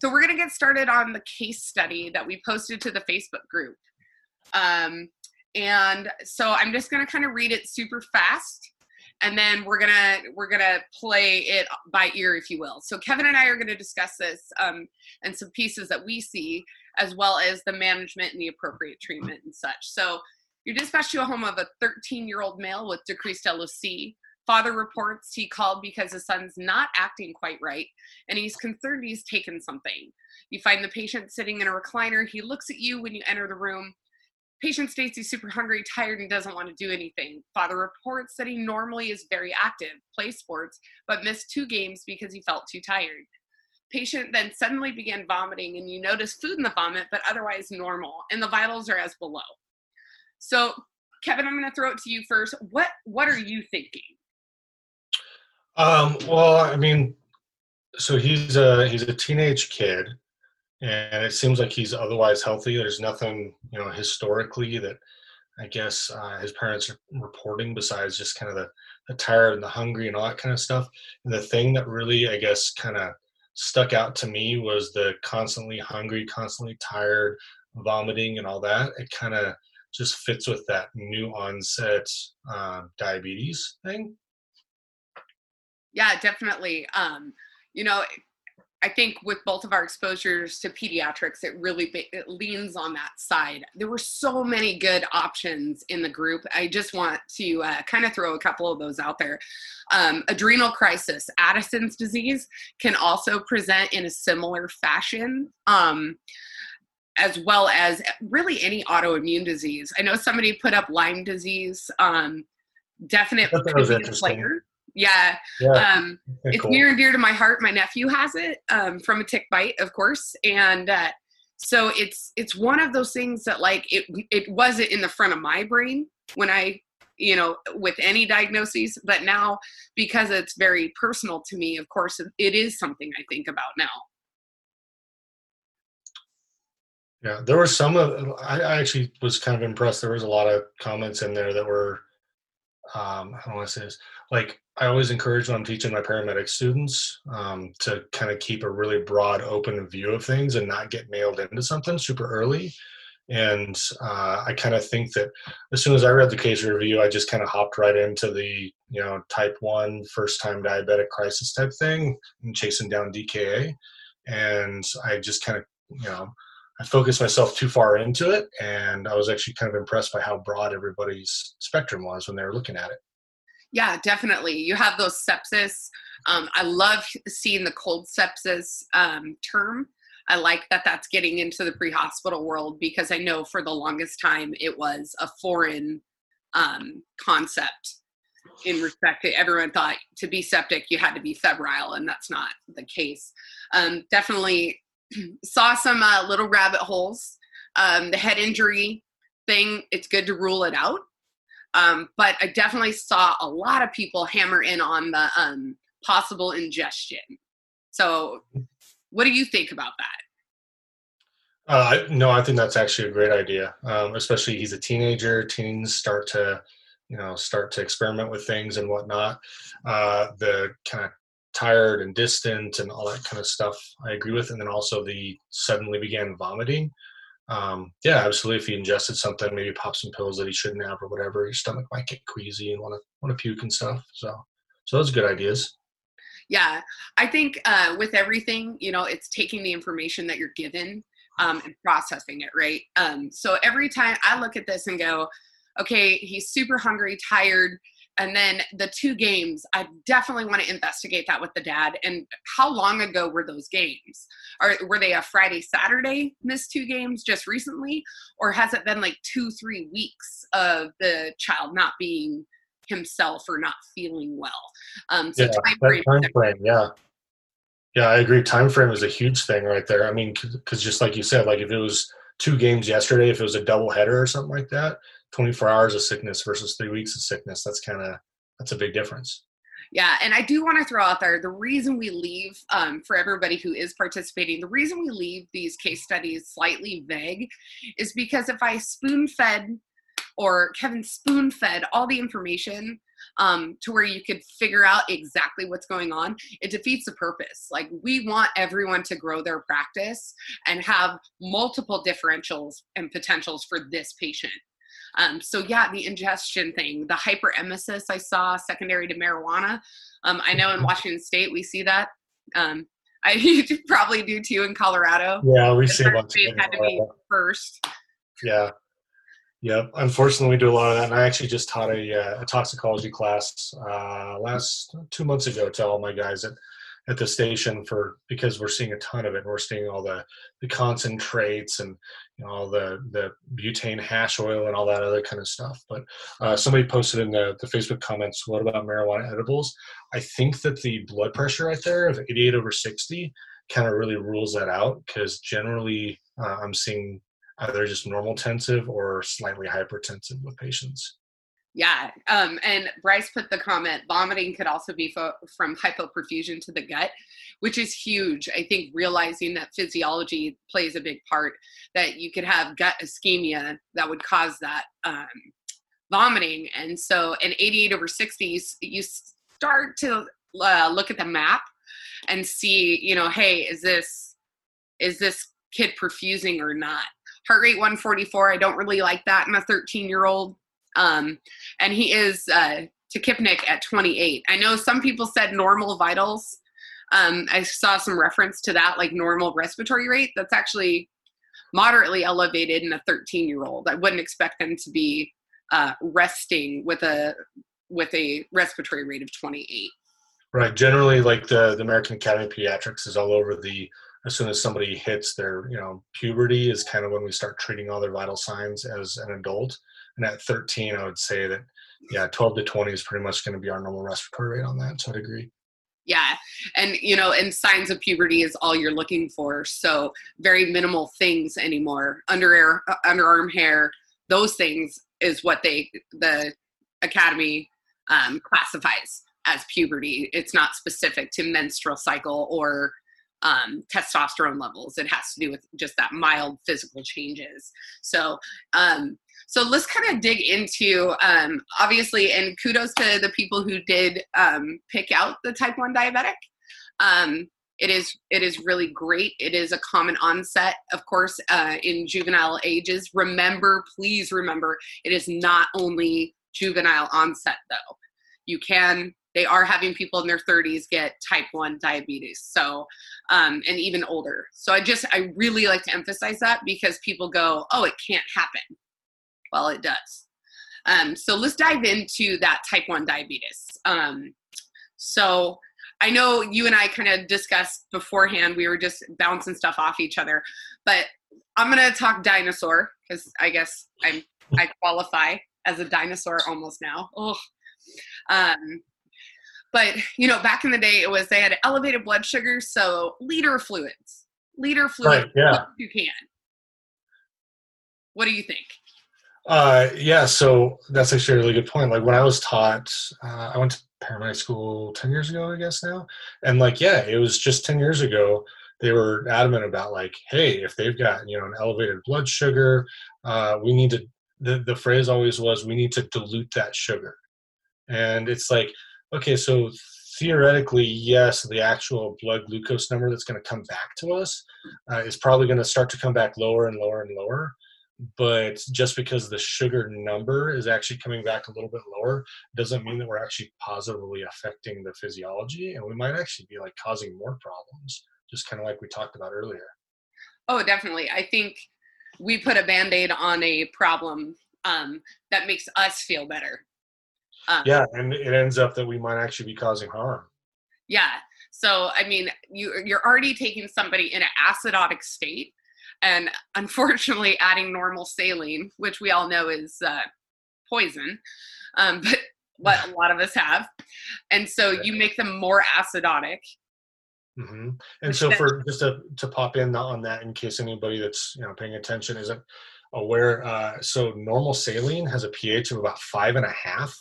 so we're going to get started on the case study that we posted to the Facebook group. Um, and so I'm just going to kind of read it super fast and then we're gonna we're gonna play it by ear if you will so kevin and i are gonna discuss this um, and some pieces that we see as well as the management and the appropriate treatment and such so you're dispatched to a home of a 13 year old male with decreased loc father reports he called because his son's not acting quite right and he's concerned he's taken something you find the patient sitting in a recliner he looks at you when you enter the room Patient states he's super hungry, tired, and doesn't want to do anything. Father reports that he normally is very active, plays sports, but missed two games because he felt too tired. Patient then suddenly began vomiting, and you notice food in the vomit, but otherwise normal, and the vitals are as below. So, Kevin, I'm going to throw it to you first. What What are you thinking? Um, well, I mean, so he's a he's a teenage kid and it seems like he's otherwise healthy. There's nothing, you know, historically that I guess uh, his parents are reporting besides just kind of the, the tired and the hungry and all that kind of stuff. And the thing that really, I guess, kind of stuck out to me was the constantly hungry, constantly tired, vomiting, and all that. It kind of just fits with that new onset uh, diabetes thing. Yeah, definitely. Um, you know, I think with both of our exposures to pediatrics, it really it leans on that side. There were so many good options in the group. I just want to uh, kind of throw a couple of those out there. Um, adrenal crisis, Addison's disease, can also present in a similar fashion. Um, as well as really any autoimmune disease. I know somebody put up Lyme disease. Um, definite player yeah, yeah. Um, it's cool. near and dear to my heart. My nephew has it um, from a tick bite, of course, and uh, so it's it's one of those things that like it it wasn't in the front of my brain when I you know with any diagnoses, but now because it's very personal to me, of course, it is something I think about now. Yeah, there were some of I actually was kind of impressed. There was a lot of comments in there that were um, I don't want to say this like I always encourage when I'm teaching my paramedic students um, to kind of keep a really broad, open view of things and not get nailed into something super early. And uh, I kind of think that as soon as I read the case review, I just kind of hopped right into the you know type one first time diabetic crisis type thing and chasing down DKA. And I just kind of you know I focused myself too far into it, and I was actually kind of impressed by how broad everybody's spectrum was when they were looking at it. Yeah, definitely. You have those sepsis. Um, I love seeing the cold sepsis um, term. I like that that's getting into the pre hospital world because I know for the longest time it was a foreign um, concept in respect to everyone thought to be septic you had to be febrile, and that's not the case. Um, definitely saw some uh, little rabbit holes. Um, the head injury thing, it's good to rule it out um, but I definitely saw a lot of people hammer in on the um, possible ingestion. So, what do you think about that? Uh, no, I think that's actually a great idea. Um, especially he's a teenager. Teens start to, you know, start to experiment with things and whatnot. Uh, the kind of tired and distant and all that kind of stuff, I agree with. And then also the suddenly began vomiting um, yeah, absolutely. If he ingested something, maybe pop some pills that he shouldn't have or whatever, your stomach might get queasy and want to want to puke and stuff. So, so those are good ideas. Yeah, I think uh, with everything, you know, it's taking the information that you're given um, and processing it, right? Um, so every time I look at this and go, okay, he's super hungry, tired and then the two games i definitely want to investigate that with the dad. And how long ago were those games? Or were they a friday saturday missed two games just recently? Or has it been like two three weeks of the child not being himself or not feeling well? Um so yeah, time, frame, time frame yeah. Yeah i agree. Time frame is a huge thing right there. I mean because just like you said like if it was two games yesterday if it was a double header or something like that 24 hours of sickness versus three weeks of sickness that's kind of that's a big difference yeah and i do want to throw out there the reason we leave um, for everybody who is participating the reason we leave these case studies slightly vague is because if i spoon fed or Kevin spoon fed all the information um, to where you could figure out exactly what's going on, it defeats the purpose. Like, we want everyone to grow their practice and have multiple differentials and potentials for this patient. Um, so, yeah, the ingestion thing, the hyperemesis I saw secondary to marijuana. Um, I know in. Washington State we see that. Um, I probably do too in Colorado. Yeah, we see a bunch had to be first. Yeah. Yep. Unfortunately, we do a lot of that. And I actually just taught a, uh, a toxicology class uh, last two months ago to all my guys at, at the station for because we're seeing a ton of it. And we're seeing all the, the concentrates and you know, all the, the butane hash oil and all that other kind of stuff. But uh, somebody posted in the, the Facebook comments, what about marijuana edibles? I think that the blood pressure right there of 88 over 60 kind of really rules that out because generally uh, I'm seeing either just normotensive or slightly hypertensive with patients. Yeah, um, and Bryce put the comment: vomiting could also be fo- from hypoperfusion to the gut, which is huge. I think realizing that physiology plays a big part. That you could have gut ischemia that would cause that um, vomiting, and so in 88 over 60, you start to uh, look at the map and see, you know, hey, is this is this kid perfusing or not? heart rate 144. I don't really like that in a 13 year old. Um, and he is uh, tachypneic at 28. I know some people said normal vitals. Um, I saw some reference to that, like normal respiratory rate. That's actually moderately elevated in a 13 year old. I wouldn't expect them to be uh, resting with a with a respiratory rate of 28. Right. Generally, like the, the American Academy of Pediatrics is all over the as soon as somebody hits their you know puberty is kind of when we start treating all their vital signs as an adult and at 13 i would say that yeah 12 to 20 is pretty much going to be our normal respiratory rate on that so i'd agree yeah and you know and signs of puberty is all you're looking for so very minimal things anymore under air, uh, underarm hair those things is what they the academy um, classifies as puberty it's not specific to menstrual cycle or um, testosterone levels. It has to do with just that mild physical changes. So, um, so let's kind of dig into um, obviously, and kudos to the people who did um, pick out the type one diabetic. Um, it is it is really great. It is a common onset, of course, uh, in juvenile ages. Remember, please remember, it is not only juvenile onset though. You can they are having people in their 30s get type 1 diabetes so um, and even older so i just i really like to emphasize that because people go oh it can't happen well it does. Um, so let's dive into that type 1 diabetes. Um, so i know you and i kind of discussed beforehand we were just bouncing stuff off each other but i'm going to talk dinosaur because i guess i'm i qualify as a dinosaur almost now. Oh um, but you know, back in the day, it was they had elevated blood sugar, so liter fluids, liter fluids, right, yeah, you can. What do you think? Uh, yeah, so that's actually a really good point. Like when I was taught, uh, I went to paramedic school ten years ago, I guess now, and like yeah, it was just ten years ago. They were adamant about like, hey, if they've got you know an elevated blood sugar, uh, we need to. The the phrase always was, we need to dilute that sugar, and it's like okay, so theoretically, yes, the actual blood glucose number that's going to come back to us uh, is probably going to start to come back lower and lower and lower. But just because the sugar number is actually coming back a little bit lower doesn't mean that we're actually positively affecting the physiology, and we might actually be like causing more problems, just kind of like we talked about earlier. Oh, definitely. I think we put a band aid on a problem um, that makes us feel better um, yeah, and it ends up that we might actually be causing harm. Yeah. So I mean, you you're already taking somebody in an acidotic state, and unfortunately, adding normal saline, which we all know is uh, poison, um, but what a lot of us have, and so you make them more acidotic. Mm-hmm. And so, for just to to pop in on that, in case anybody that's you know paying attention isn't aware, uh, so normal saline has a pH of about five and a half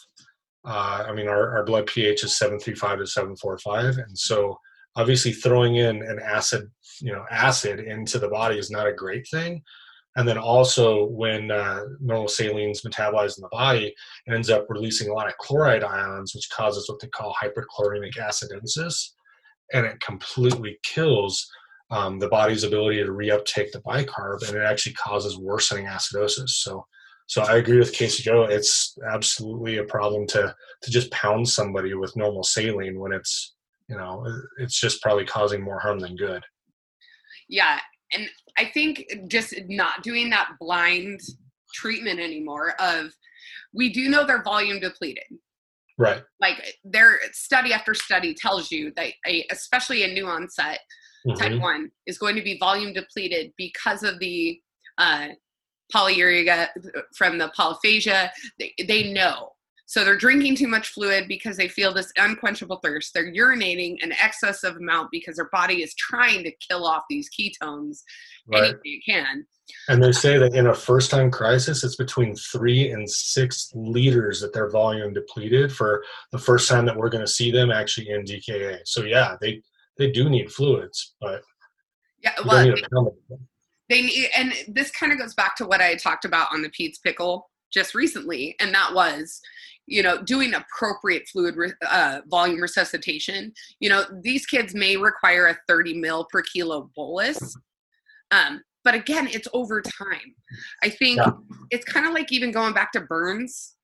uh, I mean, our, our blood pH is 735 to 745. And so obviously throwing in an acid, you know, acid into the body is not a great thing. And then also when uh, normal salines metabolized in the body, it ends up releasing a lot of chloride ions, which causes what they call hyperchloremic acidosis, and it completely kills um, the body's ability to reuptake the bicarb, and it actually causes worsening acidosis. So, so I agree with Casey Joe. It's absolutely a problem to to just pound somebody with normal saline when it's you know it's just probably causing more harm than good. Yeah, and I think just not doing that blind treatment anymore of we do know they're volume depleted. Right. Like their study after study tells you that a, especially a new onset mm-hmm. type one is going to be volume depleted because of the uh, polyuria from the polyphagia. They, they know so they're drinking too much fluid because they feel this unquenchable thirst. They're urinating an excess of amount because their body is trying to kill off these ketones right. anything it can. And they say that in a first time crisis, it's between three and six liters that their volume depleted for the first time that we're going to see them actually in DKA. So, yeah, they, they do need fluids, but yeah, well, they, they need, and this kind of goes back to what I talked about on the Pete's Pickle just recently, and that was you know doing appropriate fluid uh, volume resuscitation you know these kids may require a 30 mil per kilo bolus um, but again it's over time i think yeah. it's kind of like even going back to burns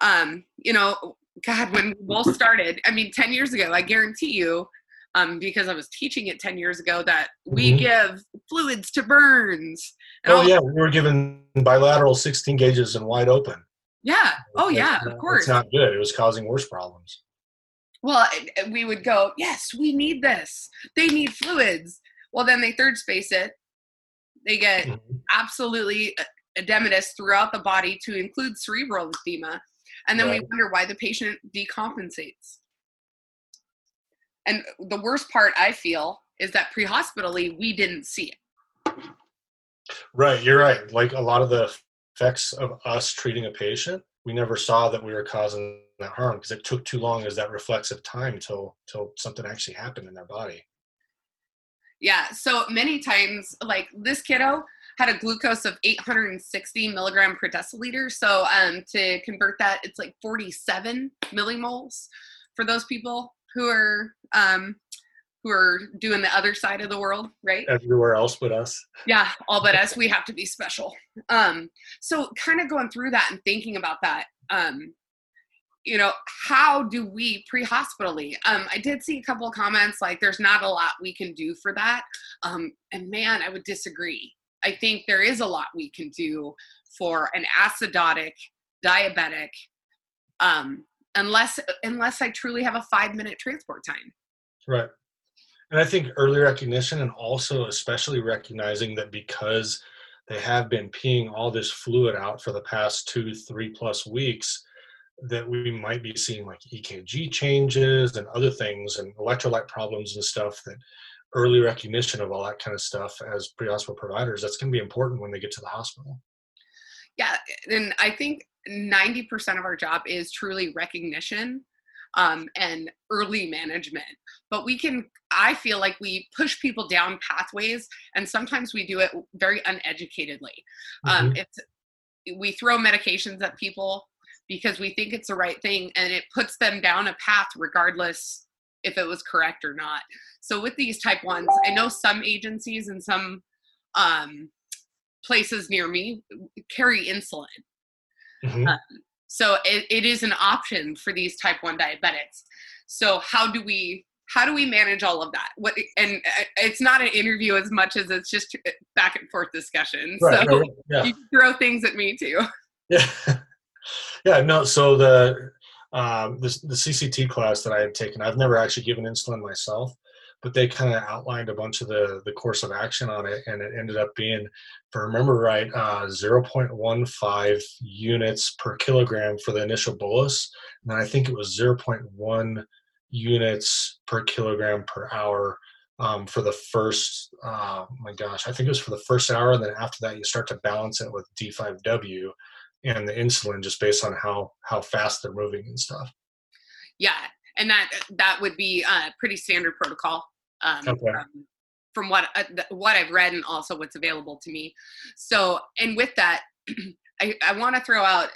um, you know god when we both started i mean 10 years ago i guarantee you um, because I was teaching it 10 years ago that we mm-hmm. give fluids to burns. oh, yeah, we were given bilateral 16 gauges and wide open. Yeah. Oh, yeah, of course. It's not good. It was causing worse problems. Well, we would go, yes, we need this. They need fluids. Well, then they third space it. They get mm-hmm. absolutely edematous throughout the body to include cerebral edema. And then right. we wonder why the patient decompensates. And the worst part I feel is that pre-hospitally we didn't see it. Right, you're right. Like a lot of the effects of us treating a patient, we never saw that we were causing that harm because it took too long as that reflexive time till till something actually happened in their body. Yeah, so many times, like this kiddo had a glucose of 860 milligram per deciliter. So um, to convert that, it's like 47 millimoles for those people who are um, who are doing the other side of the world, right? Everywhere else but us. Yeah, all but us. We have to be special. Um, so kind of going through that and thinking about that. Um, you know, how do we pre-hospitally? Um, I did see a couple of comments like there's not a lot we can do for that. Um, and man, I would disagree. I think there is a lot we can do for an acidotic diabetic um, unless unless I truly have a five minute transport time. Right. And I think early recognition and also especially recognizing that because they have been peeing all this fluid out for the past two, three plus weeks, that we might be seeing like EKG changes and other things and electrolyte problems and stuff that early recognition of all that kind of stuff as pre-hospital providers, that's going to be important when they get to the hospital. Yeah. And I think 90% of our job is truly recognition um, and early management. But we can, I feel like we push people down pathways, and sometimes we do it very uneducatedly. Um, mm-hmm. Um, it's we throw medications at people because we think it's the right thing, and it puts them down a path regardless if it was correct or not. So with these type ones, I know some agencies and some um, places near me carry insulin. Mm-hmm. Um, so it, it is an option for these type 1 diabetics. So how do we how do we manage all of that? What and uh, it's not an interview as much as it's just uh, back and forth discussion. Right, so right, yeah. you throw things at me too. Yeah, yeah. No, so the um, the the CCT class that I have taken, I've never actually given insulin myself, but they kind of outlined a bunch of the the course of action on it, and it ended up being, if I remember right, uh, 0.15 units per kilogram for the initial bolus, and I think it was 0.1 units per kilogram per hour um, for the first. Uh, my gosh, I think it was for the first hour, and then after that, you start to balance it with D5W and the insulin just based on how how fast they're moving and stuff. Yeah, and that that would be a pretty standard protocol um, okay. from, from what uh, what I've read and also what's available to me. So, and with that, I, I want to throw out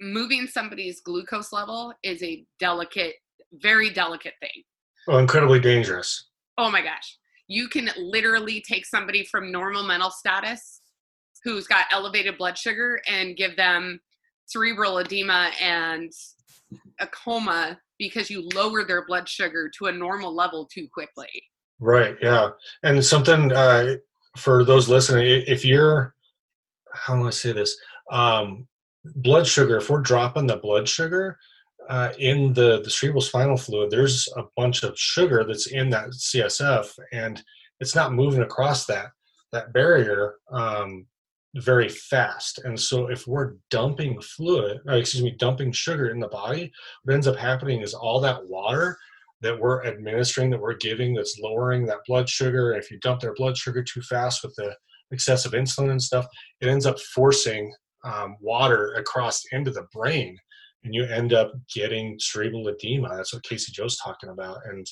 moving somebody's glucose level is a delicate, very delicate thing. Oh, incredibly dangerous. Oh my gosh. You can literally take somebody from normal mental status who's got elevated blood sugar and give them cerebral edema and a coma because you lower their blood sugar to a normal level too quickly. Right. Yeah. And something uh, for those listening, if you're, how do I say this? Um, blood sugar, if we're dropping the blood sugar uh, in the, the cerebral spinal fluid, there's a bunch of sugar that's in that CSF and it's not moving across that, that barrier um, very fast. And so if we're dumping fluid, or excuse me, dumping sugar in the body, what ends up happening is all that water that we're administering, that we're giving, that's lowering that blood sugar. If you dump their blood sugar too fast with the excessive insulin and stuff, it ends up forcing um, water across into the brain, and you end up getting cerebral edema. That's what Casey Joe's talking about, and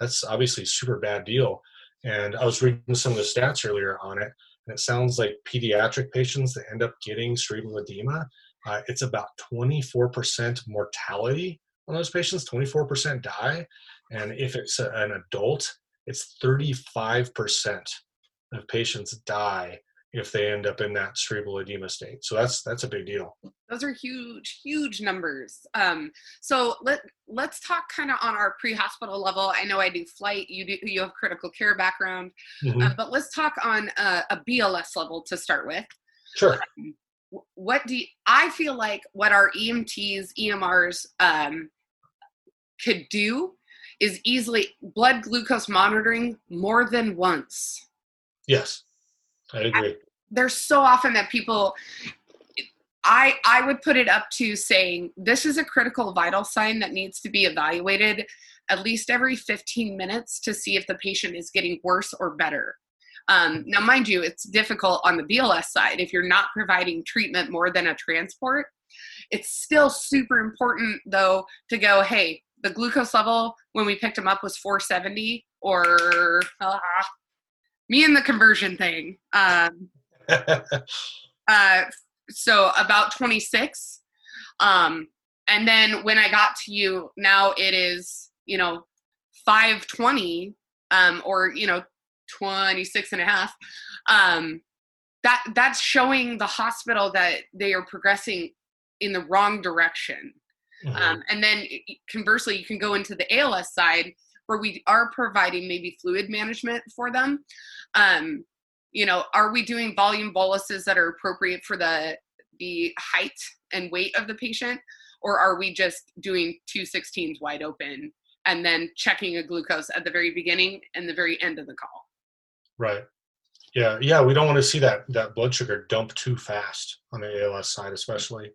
that's obviously a super bad deal. And I was reading some of the stats earlier on it, and it sounds like pediatric patients that end up getting cerebral edema, uh, it's about 24% mortality on those patients. 24% die, and if it's a, an adult, it's 35% of patients die if they end up in that cerebral edema state. So that's that's a big deal. Those are huge, huge numbers. Um, so let let's talk kind of on our pre-hospital level. I know I do flight. You do you have critical care background, mm-hmm. um, but let's talk on a, a, BLS level to start with. Sure. Um, what do you, I feel like what our EMTs, EMRs um, could do is easily blood glucose monitoring more than once. Yes, I agree. there's so often that people I I would put it up to saying this is a critical vital sign that needs to be evaluated at least every 15 minutes to see if the patient is getting worse or better. Um, now, mind you, it's difficult on the BLS side if you're not providing treatment more than a transport. It's still super important though to go, hey, the glucose level when we picked him up was 470 or uh, me and the conversion thing. Um, uh, so about 26. Um, and then when I got to you, now it is, you know, 520 um, or, you know, 26 and a half. Um, that that's showing the hospital that they are progressing in the wrong direction. Mm-hmm. Um, and then conversely, you can go into the ALS side where we are providing maybe fluid management for them. Um, you know, are we doing volume boluses that are appropriate for the the height and weight of the patient, or are we just doing two 16s wide open and then checking a glucose at the very beginning and the very end of the call? Right. Yeah, yeah, we don't want to see that that blood sugar dump too fast on the ALS side, especially.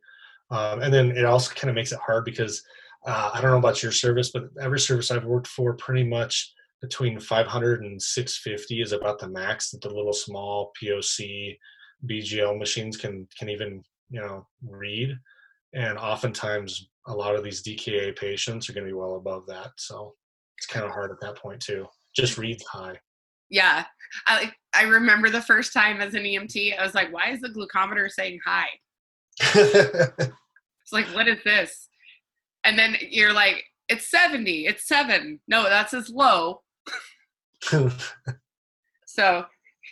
Um, and then it also kind of makes it hard because uh, I don't know about your service, but every service I've worked for, pretty much between 500 and 650 is about the max that the little small POC BGL machines can can even you know read. And oftentimes, a lot of these DKA patients are going to be well above that, so it's kind of hard at that point too. Just reads high. Yeah, I I remember the first time as an EMT, I was like, "Why is the glucometer saying high?" it's like, what is this? And then you're like, it's 70, it's seven. No, that's as low. so,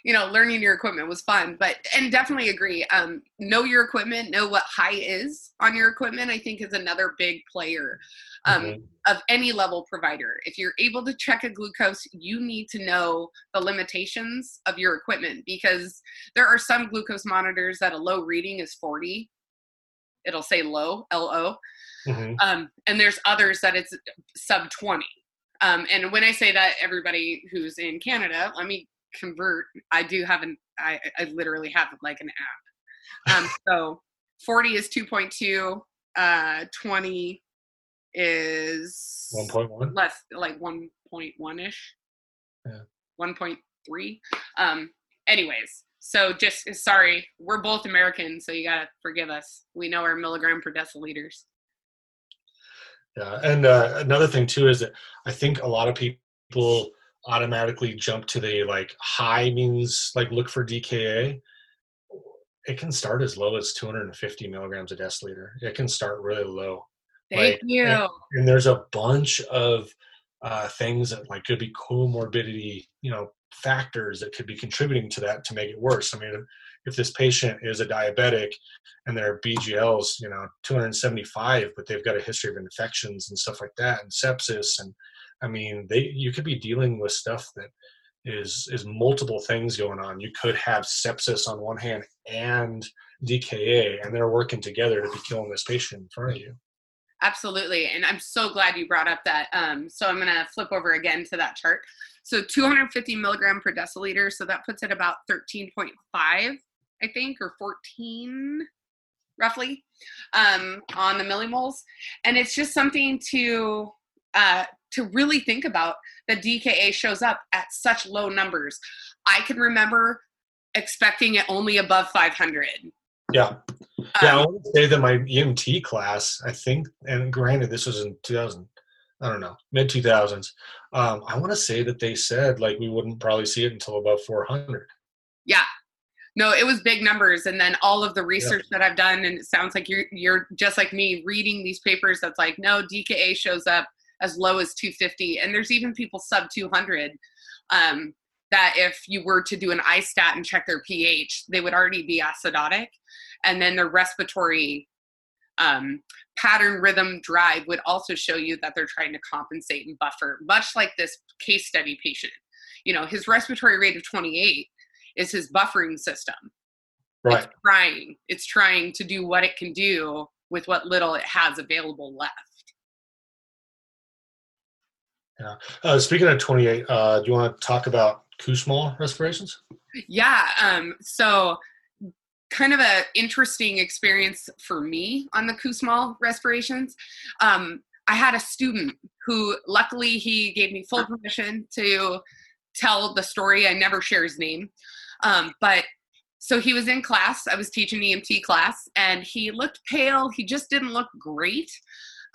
you know, learning your equipment was fun, but, and definitely agree. Um, know your equipment, know what high is on your equipment, I think is another big player um, mm-hmm. of any level provider. If you're able to check a glucose, you need to know the limitations of your equipment because there are some glucose monitors that a low reading is 40 it'll say low lo mm-hmm. um, and there's others that it's sub 20 um, and when i say that everybody who's in canada let me convert. I do have an i, I literally have like an app. Um, so 40 is 2.2 uh, 20 is 1.1 less like 1.1 ish. Yeah. 1.3 um anyways so just sorry, we're both American, so you gotta forgive us. We know our milligram per deciliters. Yeah, and uh, another thing too is that I think a lot of people automatically jump to the like high means like look for DKA. It can start as low as 250 milligrams a deciliter. It can start really low. Thank like, you. And, and, there's a bunch of uh, things that like could be comorbidity, you know, factors that could be contributing to that to make it worse. I mean, if this patient is a diabetic and their BGLs, you know, 275, but they've got a history of infections and stuff like that and sepsis and I mean, they you could be dealing with stuff that is is multiple things going on. You could have sepsis on one hand and DKA, and they're working together to be killing this patient in front of you. Absolutely, and I'm so glad you brought up that. Um, so I'm gonna flip over again to that chart. So 250 milligram per deciliter, so that puts it about 13.5, I think, or 14 roughly um, on the millimoles, and it's just something to uh, to really think about that DKA shows up at such low numbers. I can remember expecting it only above 500. Yeah. Yeah, um, I want to say that my EMT class, I think, and granted, this was in 2000, I don't know, mid 2000s. Um, I want to say that they said like we wouldn't probably see it until about 400. Yeah. No, it was big numbers, and then all of the research yeah. that I've done, and it sounds like you're you're just like me reading these papers. That's like no DKA shows up as low as 250 and there's even people sub 200 um, that if you were to do an istat and check their ph they would already be acidotic and then their respiratory um, pattern rhythm drive would also show you that they're trying to compensate and buffer much like this case study patient you know his respiratory rate of 28 is his buffering system right it's trying it's trying to do what it can do with what little it has available left yeah. Uh, speaking of 28, uh, do you want to talk about Kussmaul respirations? Yeah. Um, so kind of an interesting experience for me on the Kussmaul respirations. Um, I had a student who luckily he gave me full permission to tell the story. I never share his name. Um, but so he was in class. I was teaching EMT class and he looked pale. He just didn't look great.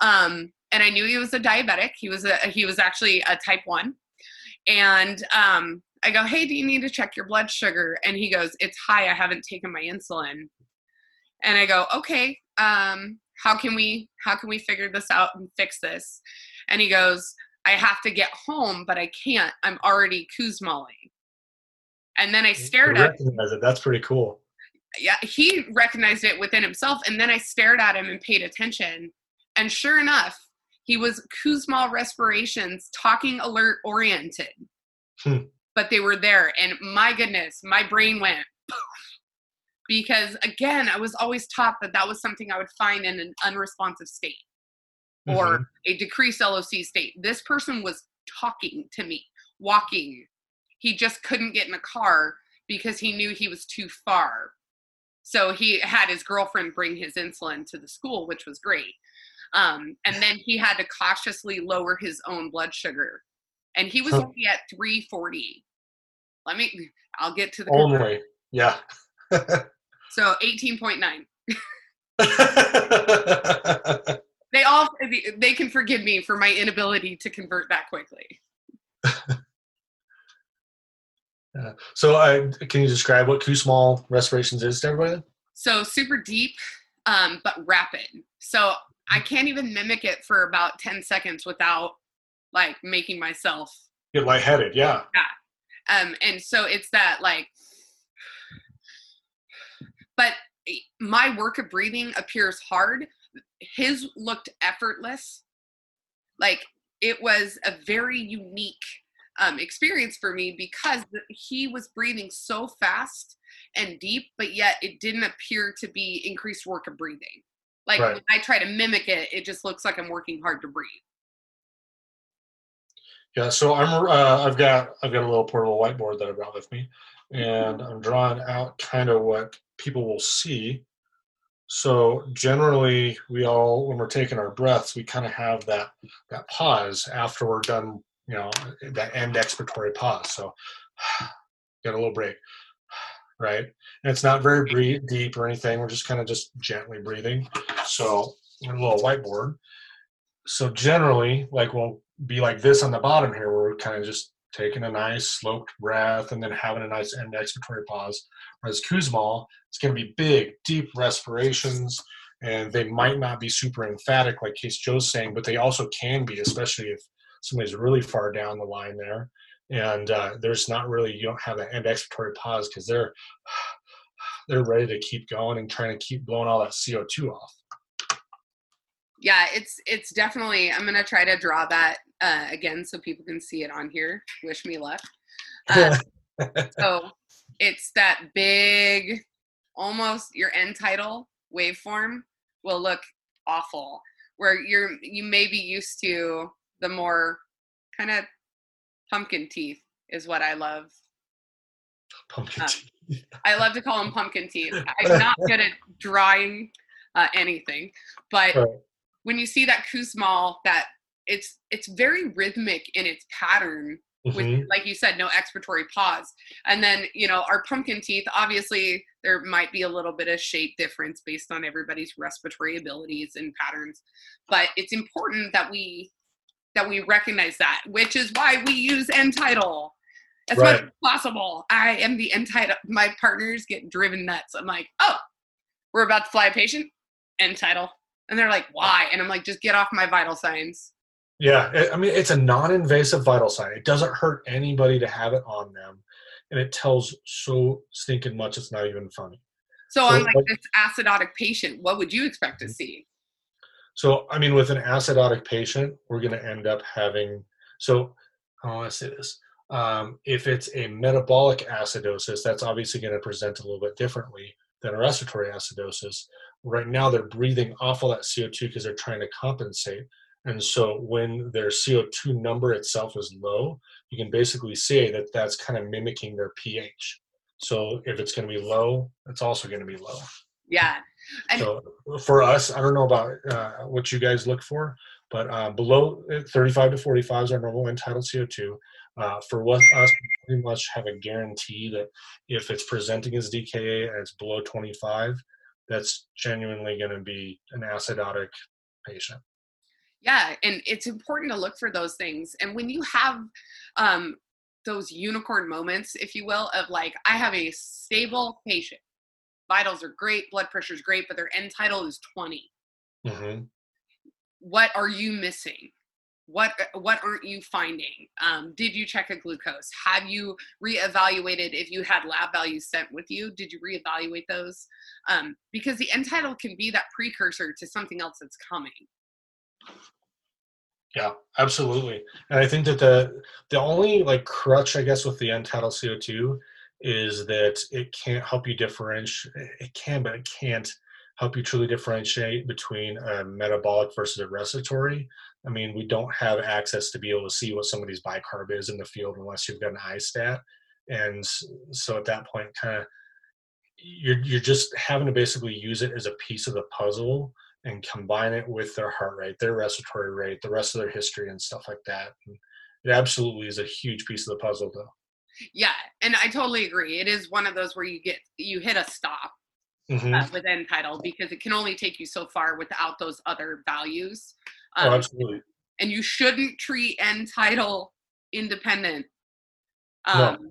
Um, and I knew he was a diabetic. He was a he was actually a type one, and um, I go, hey, do you need to check your blood sugar? And he goes, it's high. I haven't taken my insulin. And I go, okay, um, how can we how can we figure this out and fix this? And he goes, I have to get home, but I can't. I'm already Kussmauling. And then I stared at him. It. That's pretty cool. Yeah, he recognized it within himself. And then I stared at him and paid attention. And sure enough, he was Kussmaul respirations, talking alert oriented. Hmm. But they were there. And my goodness, my brain went because again, I was always taught that that was something I would find in an unresponsive state or mm-hmm. a decreased LOC state. This person was talking to me, walking. He just couldn't get in a car because he knew he was too far. So he had his girlfriend bring his insulin to the school, which was great. Um, and then he had to cautiously lower his own blood sugar. And he was huh. only at 340. Let me, I'll get to the. Only, yeah. so 18.9. they all, they can forgive me for my inability to convert that quickly. Yeah. So, uh, can you describe what Kussmaul respirations is to everybody? So, super deep, um, but rapid. So, I can't even mimic it for about 10 seconds without like making myself get lightheaded. Yeah. Yeah. Um, and so it's that like, but my work of breathing appears hard. His looked effortless. Like it was a very unique um, experience for me because he was breathing so fast and deep, but yet it didn't appear to be increased work of breathing. Like right. when I try to mimic it, it just looks like I'm working hard to breathe. Yeah, so I'm uh, I've got I've got a little portable whiteboard that I brought with me, and I'm drawing out kind of what people will see. So generally, we all when we're taking our breaths, we kind of have that that pause after we're done. You know, that end expiratory pause. So get a little break right? And it's not very breathe, deep or anything. We're just kind of just gently breathing. So a little whiteboard. So generally, like we'll be like this on the bottom here, where we're kind of just taking a nice sloped breath and then having a nice end expiratory pause. Whereas Kussmaul, it's going to be big, deep respirations, and they might not be super emphatic, like Casey Joe's saying, but they also can be, especially if somebody's really far down the line there. And uh, there's not really you don't have an end expiratory pause because they're they're ready to keep going and trying to keep blowing all that CO2 off. Yeah, it's it's definitely. I'm gonna try to draw that uh, again so people can see it on here. Wish me luck. Uh, so it's that big, almost your end tidal waveform will look awful. Where you're you may be used to the more kind of pumpkin teeth is what I love. Pumpkin uh, teeth. I love to call them pumpkin teeth. I'm not good at drawing uh, anything, but right. when you see that Kussmaul, that it's it's very rhythmic in its pattern. Mm-hmm. With, like you said, no expiratory pause. And then, you know, our pumpkin teeth, obviously, there might be a little bit of shape difference based on everybody's respiratory abilities and patterns. But it's important that we that we recognize that, which is why we use end tidal as right. much as possible. I am the end tidal. My partners get driven nuts. I'm like, oh, we're about to fly a patient, end tidal. And they're like, why? And I'm like, just get off my vital signs. Yeah, I mean, it's a non-invasive vital sign. It doesn't hurt anybody to have it on them, and it tells so stinking much. It's not even funny. So, so on like, like this acidotic patient, what would you expect to mm-hmm. see? So, I mean, with an acidotic patient, we're going to end up having, so I want to say this. Um, if it's a metabolic acidosis, that's obviously going to present a little bit differently than a respiratory acidosis. Right now, they're breathing off all that CO2 because they're trying to compensate. And so, when their CO2 number itself is low, you can basically say that that's kind of mimicking their pH. So, if it's going to be low, it's also going to be low. Yeah. And so for us, I don't know about uh, what you guys look for, but uh, below 35 to 45 is our normal tidal CO2. Uh, for what us, we pretty much have a guarantee that if it's presenting as DKA and it's below 25, that's genuinely going to be an acidotic patient. Yeah, and it's important to look for those things. And when you have um, those unicorn moments, if you will, of like, I have a stable patient vitals are great, blood pressure is great, but their end tidal is 20. Mm-hmm. What are you missing? What what aren't you finding? Um, did you check a glucose? Have you reevaluated if you had lab values sent with you? Did you reevaluate those? Um, because the end tidal can be that precursor to something else that's coming. Yeah, absolutely. And I think that the the only like crutch, I guess, with the end tidal CO2 is that it can't help you differentiate. It can, but it can't help you truly differentiate between a metabolic versus a respiratory. I mean, we don't have access to be able to see what somebody's bicarb is in the field unless you've got an iStat. And so at that point, kind of, you're you're just having to basically use it as a piece of the puzzle and combine it with their heart rate, their respiratory rate, the rest of their history, and stuff like that. And it absolutely is a huge piece of the puzzle, though. Yeah, and I totally agree. It is one of those where you get you hit a stop mm-hmm. uh, with end tidal because it can only take you so far without those other values. Oh, um, oh, absolutely. And you shouldn't treat end tidal independent. Um, no.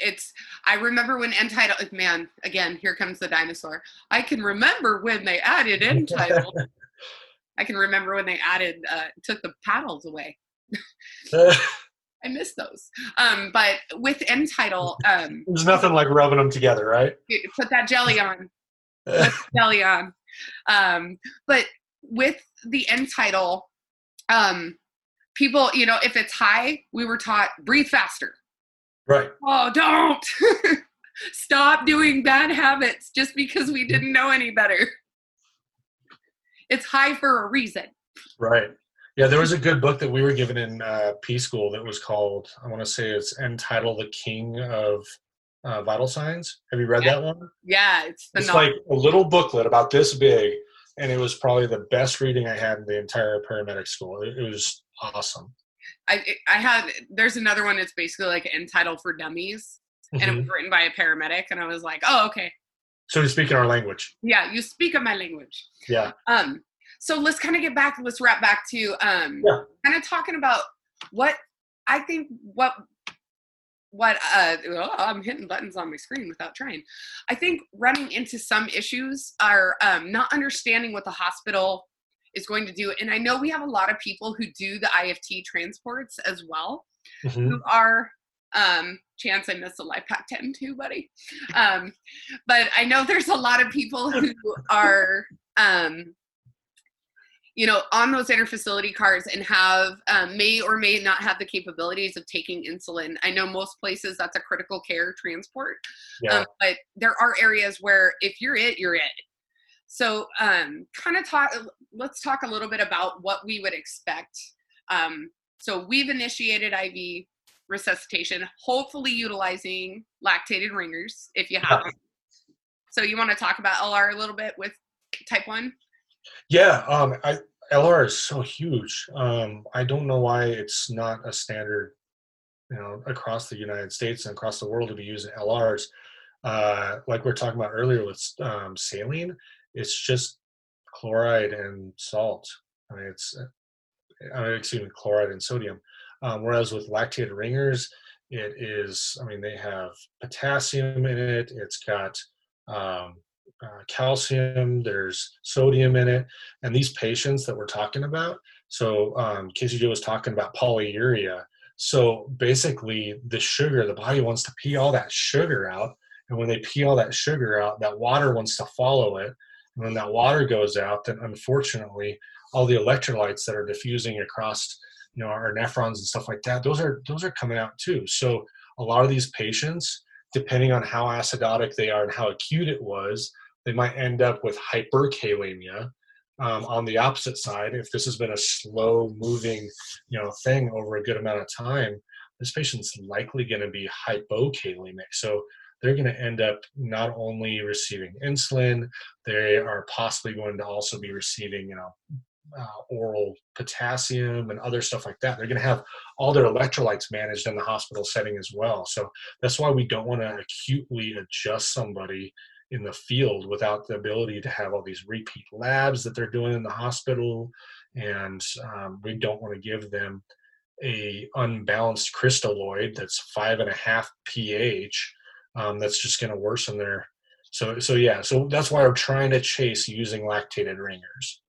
It's. I remember when end tidal. Man, again, here comes the dinosaur. I can remember when they added end tidal. I can remember when they added uh, took the paddles away. I miss those. Um, but with end tidal, um, there's nothing like rubbing them together, right? Put that jelly on. Put jelly on. Um, but with the end tidal, um, people, you know, if it's high, we were taught breathe faster. Right. Oh, don't stop doing bad habits just because we didn't know any better. It's high for a reason. Right. Yeah, there was a good book that we were given in uh, P school that was called, I want to say it's entitled The King of uh, Vital Signs. Have you read yeah. that one? Yeah, it's, it's like a little booklet about this big, and it was probably the best reading I had in the entire paramedic school. It, it was awesome. I I had there's another one. It's basically like end tidal for dummies, mm-hmm. and it was mm-hmm. written by a paramedic, and I was like, oh okay. So you speak in our language. Yeah, you speak of my language. Yeah. Um, so let's kind of get back let's wrap back to um yeah. kind of talking about what I think what what uh oh, I'm hitting buttons on my screen without trying. I think running into some issues are um, not understanding what the hospital is going to do. And I know we have a lot of people who do the IFT transports as well, mm-hmm. who are um chance i missed the LIFEPAK 10 too buddy um but i know there's a lot of people who are um you know, on those interfacility cars and have um, may or may not have the capabilities of taking insulin. I know most places that's a critical care transport, yeah. um, but there are areas where if you're it, you're it. So, um, kind of talk. Let's talk a little bit about what we would expect. Um, so, we've initiated IV resuscitation, hopefully utilizing lactated ringers if you have. Them. So, you want to talk about LR a little bit with type one? Yeah, um, I, LR is so huge. Um, I don't know why it's not a standard, you know, across the United States and across the world to be using LRs. Uh, like we are talking about earlier with um, saline, it's just chloride and salt. I mean, it's I mean, excuse me, chloride and sodium. Um, whereas with lactated ringers, it is. I mean, they have potassium in it. It's got um, uh, calcium, there's sodium in it, and these patients that we're talking about. So um, Casey Joe was talking about polyuria. So basically, the sugar, the body wants to pee all that sugar out, and when they pee all that sugar out, that water wants to follow it. And when that water goes out, then unfortunately, all the electrolytes that are diffusing across, you know, our nephrons and stuff like that, those are those are coming out too. So a lot of these patients, depending on how acidotic they are and how acute it was, they might end up with hyperkalemia. Um, on the opposite side, if this has been a slow moving, you know, thing over a good amount of time, this patient's likely going to be hypokalemic. So they're going to end up not only receiving insulin, they are possibly going to also be receiving, you know, uh, oral potassium and other stuff like that. They're going to have all their electrolytes managed in the hospital setting as well. So that's why we don't want to acutely adjust somebody in the field without the ability to have all these repeat labs that they're doing in the hospital and um, we don't want to give them a unbalanced crystalloid that's five and a half ph um, that's just going to worsen their so so yeah so that's why we're trying to chase using lactated ringers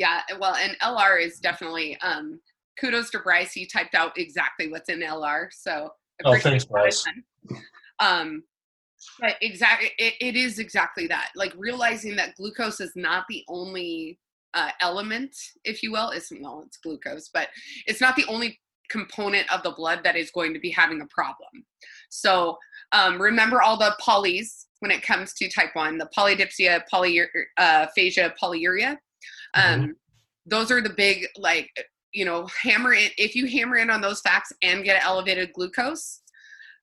yeah well and lr is definitely um kudos to bryce he typed out exactly what's in lr so oh thanks bryce um but exactly, it, it is exactly that. Like realizing that glucose is not the only uh, element, if you will. It's well, it's glucose, but it's not the only component of the blood that is going to be having a problem. So um, remember all the polys when it comes to type one: the polydipsia, polyphagia, uh, polyuria. Um, mm-hmm. Those are the big like you know hammer in if you hammer in on those facts and get elevated glucose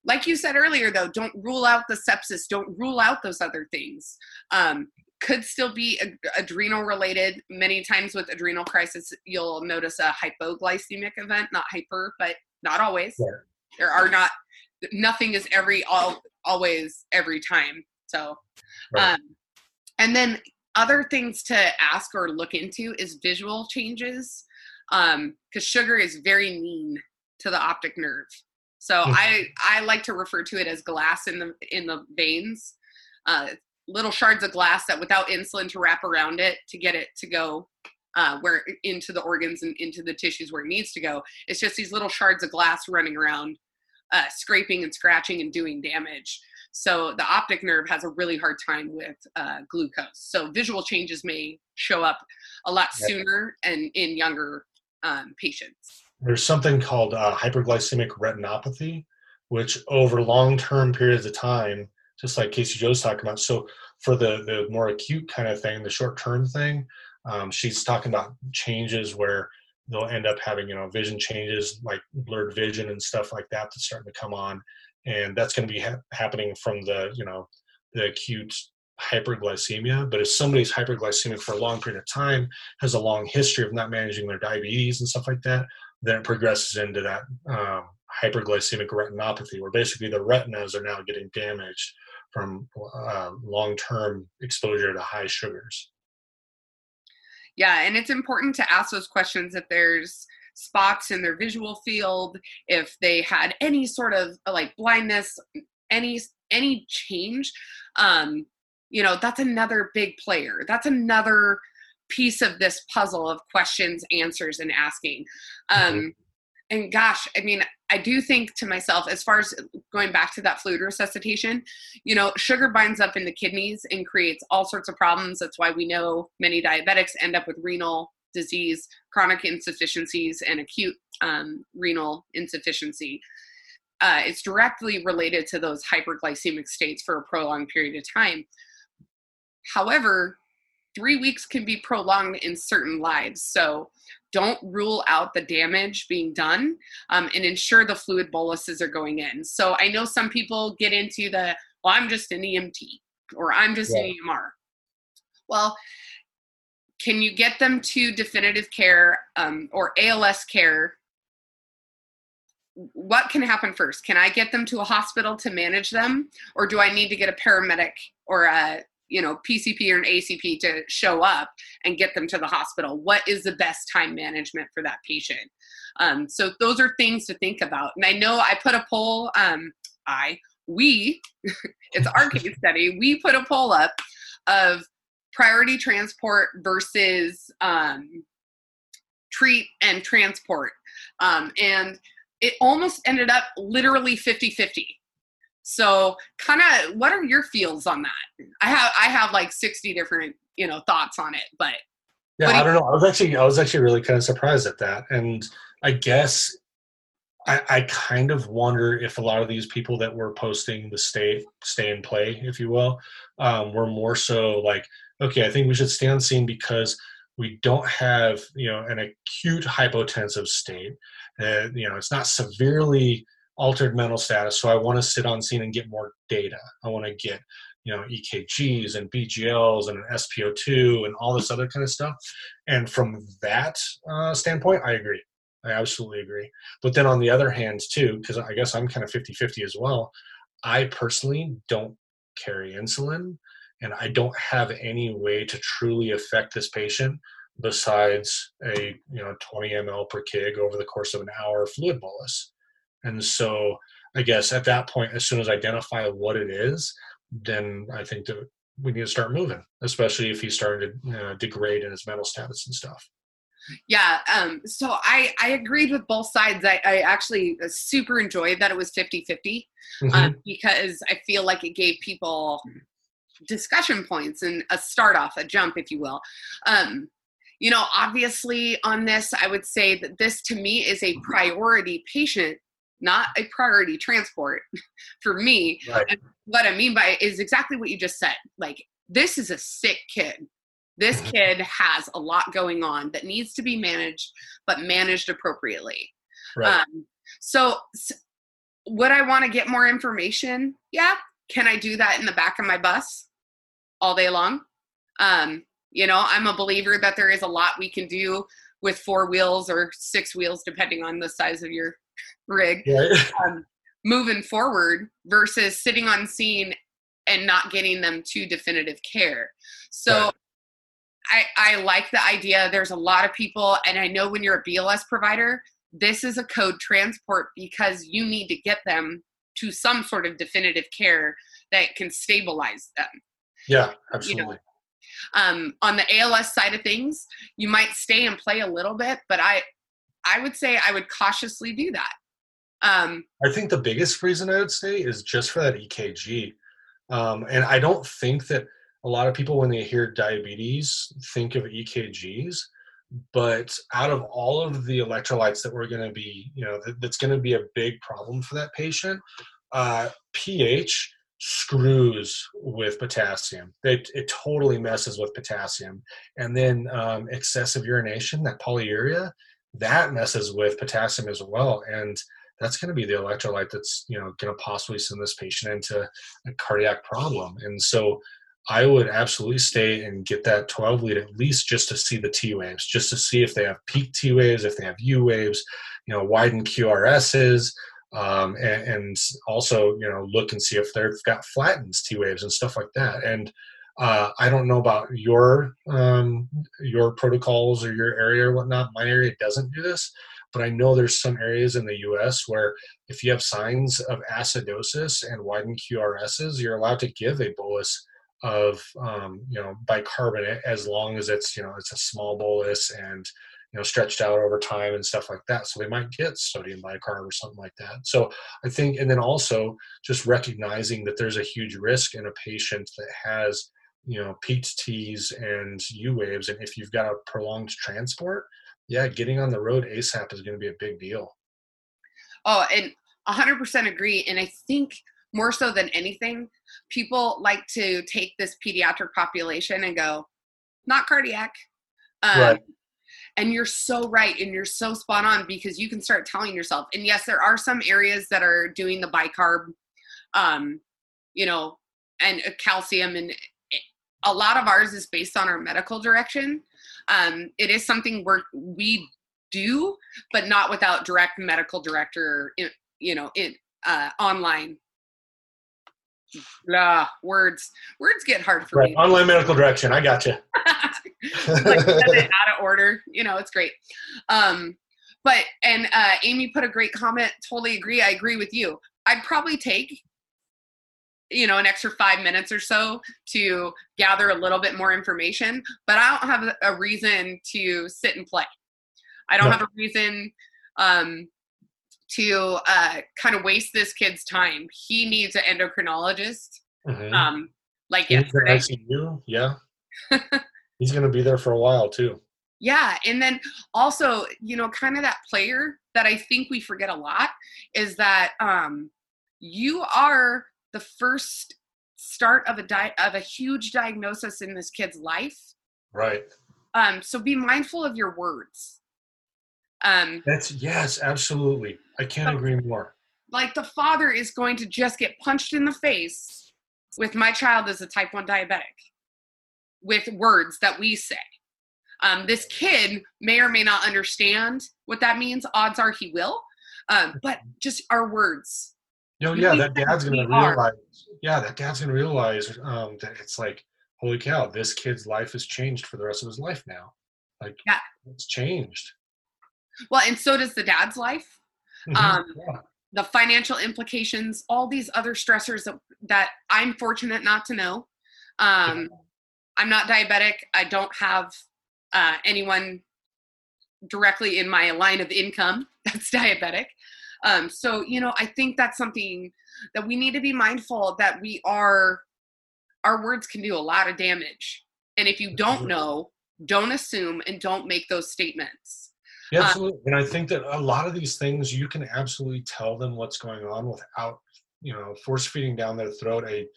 like you said earlier though don't rule out the sepsis don't rule out those other things um, could still be adrenal related many times with adrenal crisis you'll notice a hypoglycemic event not hyper but not always yeah. there are not nothing is every all always every time so right. um, and then other things to ask or look into is visual changes because um, sugar is very mean to the optic nerve so mm-hmm. I I like to refer to it as glass in the in the veins, uh, little shards of glass that without insulin to wrap around it to get it to go uh, where into the organs and into the tissues where it needs to go. It's just these little shards of glass running around, uh, scraping and scratching and doing damage. So the optic nerve has a really hard time with uh, glucose. So visual changes may show up a lot sooner and in younger um, patients there's something called uh, hyperglycemic retinopathy, which over long-term periods of time, just like Casey Joe's talking about. So for the the more acute kind of thing, the short-term thing, um, she's talking about changes where they'll end up having you know vision changes like blurred vision and stuff like that that's starting to come on, and that's going to be ha- happening from the you know the acute hyperglycemia. But if somebody's hyperglycemic for a long period of time, has a long history of not managing their diabetes and stuff like that, then it progresses into that um, hyperglycemic retinopathy, where basically the retinas are now getting damaged from uh, long-term exposure to high sugars. Yeah, and it's important to ask those questions if there's spots in their visual field, if they had any sort of like blindness, any any change, um, you know, that's another big player. That's another piece of this puzzle of questions, answers, and asking. Um, mm-hmm. And gosh, I mean, I do think to myself, as far as going back to that fluid resuscitation, you know, sugar binds up in the kidneys and creates all sorts of problems. That's why we know many diabetics end up with renal disease, chronic insufficiencies, and acute um, renal insufficiency. Uh, it's directly related to those hyperglycemic states for a prolonged period of time. However, three weeks can be prolonged in certain lives. So don't rule out the damage being done um, and ensure the fluid boluses are going in. So I know some people get into the, well, I'm just an EMT or I'm just yeah. an EMR. Well, can you get them to definitive care um, or ALS care? What can happen first? Can I get them to a hospital to manage them, or do I need to get a paramedic or a you know PCP or an ACP to show up and get them to the hospital. What is the best time management for that patient? Um, so those are things to think about. And I know I put a poll. Um, I we it's our case study. We put a poll up of priority transport versus um, treat and transport, um, and it almost ended up literally 50 50 so kind of what are your feels on that? I have I have like 60 different, you know, thoughts on it, but yeah, I don't know. I was actually I was actually really kind of surprised at that. And I guess I, I kind of wonder if a lot of these people that were posting the stay stay and play, if you will, um, were more so like, okay, I think we should stay on scene because we don't have you know an acute hypotensive state. Uh, you know, it's not severely altered mental status. So I want to sit on scene and get more data. I want to get, you know, EKGs and BGLs and an SpO2 and all this other kind of stuff. And from that uh, standpoint, I agree. I absolutely agree. But then on the other hand, too, because I guess I'm kind of 50 50 as well, I personally don't carry insulin and I don't have any way to truly affect this patient besides a you know 20 ml per kg over the course of an hour fluid bolus and so I guess at that point, as soon as I identify what it is, then I think that we need to start moving, especially if he's starting to uh, degrade in his mental status and stuff. Yeah. Um, so I, I agreed with both sides. I, I actually super enjoyed that it was 50 50 mm-hmm. um, because I feel like it gave people discussion points and a start off, a jump, if you will. Um, you know, obviously on this, I would say that this to me is a priority patient not a priority transport for me. Right. And what I mean by it is exactly what you just said. Like, this is a sick kid. This mm-hmm. kid has a lot going on that needs to be managed, but managed appropriately. Right. Um, so, so, would I want to get more information? Yeah. Can I do that in the back of my bus all day long? Um, you know, I'm a believer that there is a lot we can do with four wheels or six wheels, depending on the size of your rig um, moving forward versus sitting on scene and not getting them to definitive care. So right. I, I like the idea. There's a lot of people, and I know when you're a BLS provider, this is a code transport because you need to get them to some sort of definitive care that can stabilize them. Yeah, absolutely. You know? um, on the ALS side of things, you might stay and play a little bit, but I I would say I would cautiously do that. Um, I think the biggest reason I would say is just for that EKG. Um, and I don't think that a lot of people, when they hear diabetes, think of EKGs. But out of all of the electrolytes that we're going to be, you know, that, that's going to be a big problem for that patient, uh, pH screws with potassium. It, it totally messes with potassium. And then um, excessive urination, that polyuria, that messes with potassium as well. And that's going to be the electrolyte that's you know going to possibly send this patient into a cardiac problem. And so I would absolutely stay and get that 12 lead at least just to see the T waves, just to see if they have peak T waves, if they have U waves, you know, widen QRSs, um, and, and, also you know look and see if they've got flattens T waves and stuff like that. And uh, I don't know about your um, your protocols or your area or whatnot. My area doesn't do this, but I know there's some areas in the US where if you have signs of acidosis and widened QRSs, you're allowed to give a bolus of um, you know bicarbonate as long as it's you know it's a small bolus and you know stretched out over time and stuff like that. So they might get sodium bicarb or something like that. So i think and then also just recognizing that there's a huge risk in a patient that has you know peats tees and u waves. And if you've got a prolonged transport yeah getting on the road asap is going to be a big deal. Oh and 100% agree. And i think more so than anything people like to take this pediatric population and go not cardiac. Um, right and you're so right and you're so spot on because you can start telling yourself and yes there are some areas that are doing the bicarb um you know and uh, calcium and a lot of ours is based on our medical direction. Um it is something we're we do but not without direct medical director you know in uh online Blah, words. Words get hard for right. me. Online medical direction. I got you. like out of order. You know, it's great. Um, but and uh, Amy put a great comment. Totally agree. I agree with you. I'd probably take you know an extra five minutes or so to gather a little bit more information but i don't have a reason to sit and play i don't no. have a reason um, to uh, kind of waste this kid's time. He needs an endocrinologist. Mm-hmm. Um, like yesterday. ICU, yeah. He's going to be there for a while too. Yeah, and then also, you know, kind of that player that I think we forget a lot is that um, you are the first start of a di- of a huge diagnosis in this kid's life. Right. Um, so be mindful of your words. Um, That's yes, absolutely. I can't agree more. Like the father is going to just get punched in the face with my child is a type 1 diabetic with words that we say. Um, this kid may or may not understand what that means. Odds are he will. Um, but just our words. Know, yeah, that dad's going to realize. Are. Yeah, that dad's going to realize um, that it's like, holy cow, this kid's life has changed for the rest of his life now. Like, yeah, it's changed. Well, and so does the dad's life. Mm-hmm. Um, yeah. The financial implications, all these other stressors that, that I'm fortunate not to know. Um, I'm not diabetic. I don't have uh, anyone directly in my line of income that's diabetic. Um, so, you know, I think that's something that we need to be mindful that we are, our words can do a lot of damage. And if you don't know, don't assume and don't make those statements. Yeah, uh, absolutely. and I think that a lot of these things you can absolutely tell them what's going on without, you know, force feeding down their throat a,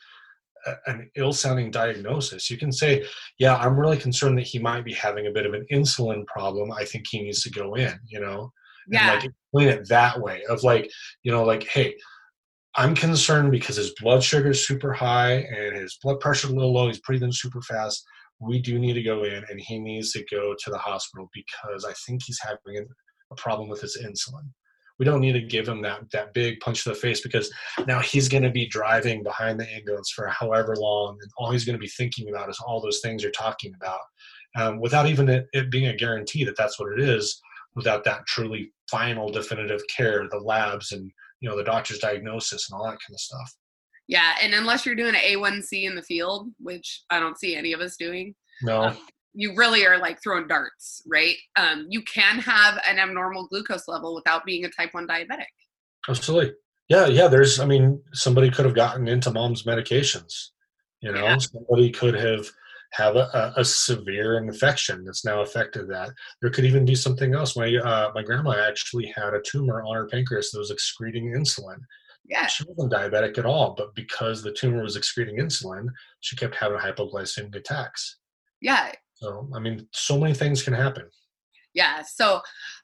a an ill-sounding diagnosis. You can say, "Yeah, I'm really concerned that he might be having a bit of an insulin problem. I think he needs to go in." You know, yeah. like explain it that way of like, you know, like, hey. I'm concerned because his blood sugar is super high and his blood pressure a little low. He's breathing super fast we do need to go in and he needs to go to the hospital because I think he's having a problem with his insulin. We don't need to give him that that big punch to the face because now he's going to be driving behind the ambulance for however long, and all he's going to be thinking about is all those things you're talking about, um, without even it, it being a guarantee that that's what it is. Without that truly final definitive care, the labs and you know the doctor's diagnosis and all that kind of stuff. Yeah, and unless you're doing an A1C in the field, which I don't see any of us doing, no, um, you really are like throwing darts, right? Um, you can have an abnormal glucose level without being a type one diabetic. Absolutely. Yeah, yeah. There's, I mean, somebody could have gotten into mom's medications. You know, yeah. somebody could have have a, a, severe infection that's now affected that. There could even be something else. My uh, my grandma actually had a tumor on her pancreas that was excreting insulin, yeah. She wasn't diabetic at all, but because the tumor was excreting insulin, she kept having hypoglycemic attacks. Yeah. So, I mean, so many things can happen. Yeah. So,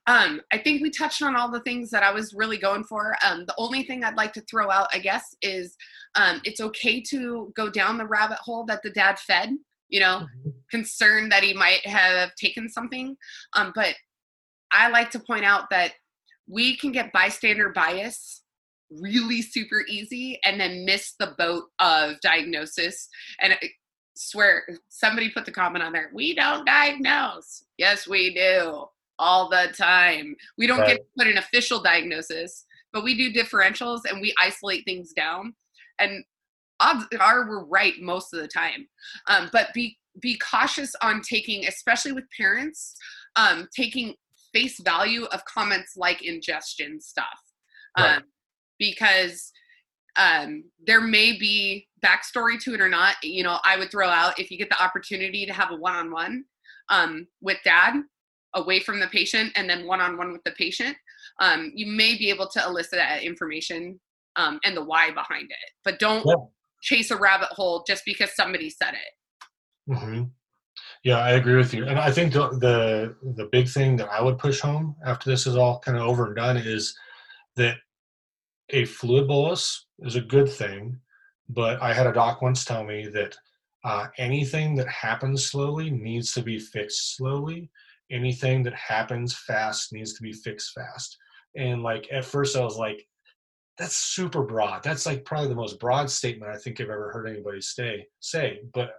um, I think we touched on all the things that I was really going for. Um, the only thing I'd like to throw out, I guess, is um, it's okay to go down the rabbit hole that the dad fed, you know, mm-hmm. concerned that he might have taken something. Um, but I like to point out that we can get bystander bias really super easy and then miss the boat of diagnosis and I swear somebody put the comment on there we don't diagnose yes we do all the time. We don't Right. get to put an official diagnosis, but we do differentials and we isolate things down. And odds are we're right most of the time. Um, but be be cautious on taking, especially with parents, um, taking face value of comments like ingestion stuff, Right. Because um, there may be backstory to it or not. You know, I would throw out if you get the opportunity to have a one-on-one um, with dad away from the patient and then one-on-one with the patient, um, you may be able to elicit that information um, and the why behind it. But don't Yeah. chase a rabbit hole just because somebody said it. hmm Yeah, I agree with you, and I think the, the the big thing that I would push home after this is all kind of over and done is that a fluid bolus is a good thing, but I had a doc once tell me that uh, anything that happens slowly needs to be fixed slowly. Anything that happens fast needs to be fixed fast. And like at first, I was like, "That's super broad. That's like probably the most broad statement I think I've ever heard anybody say." Say, but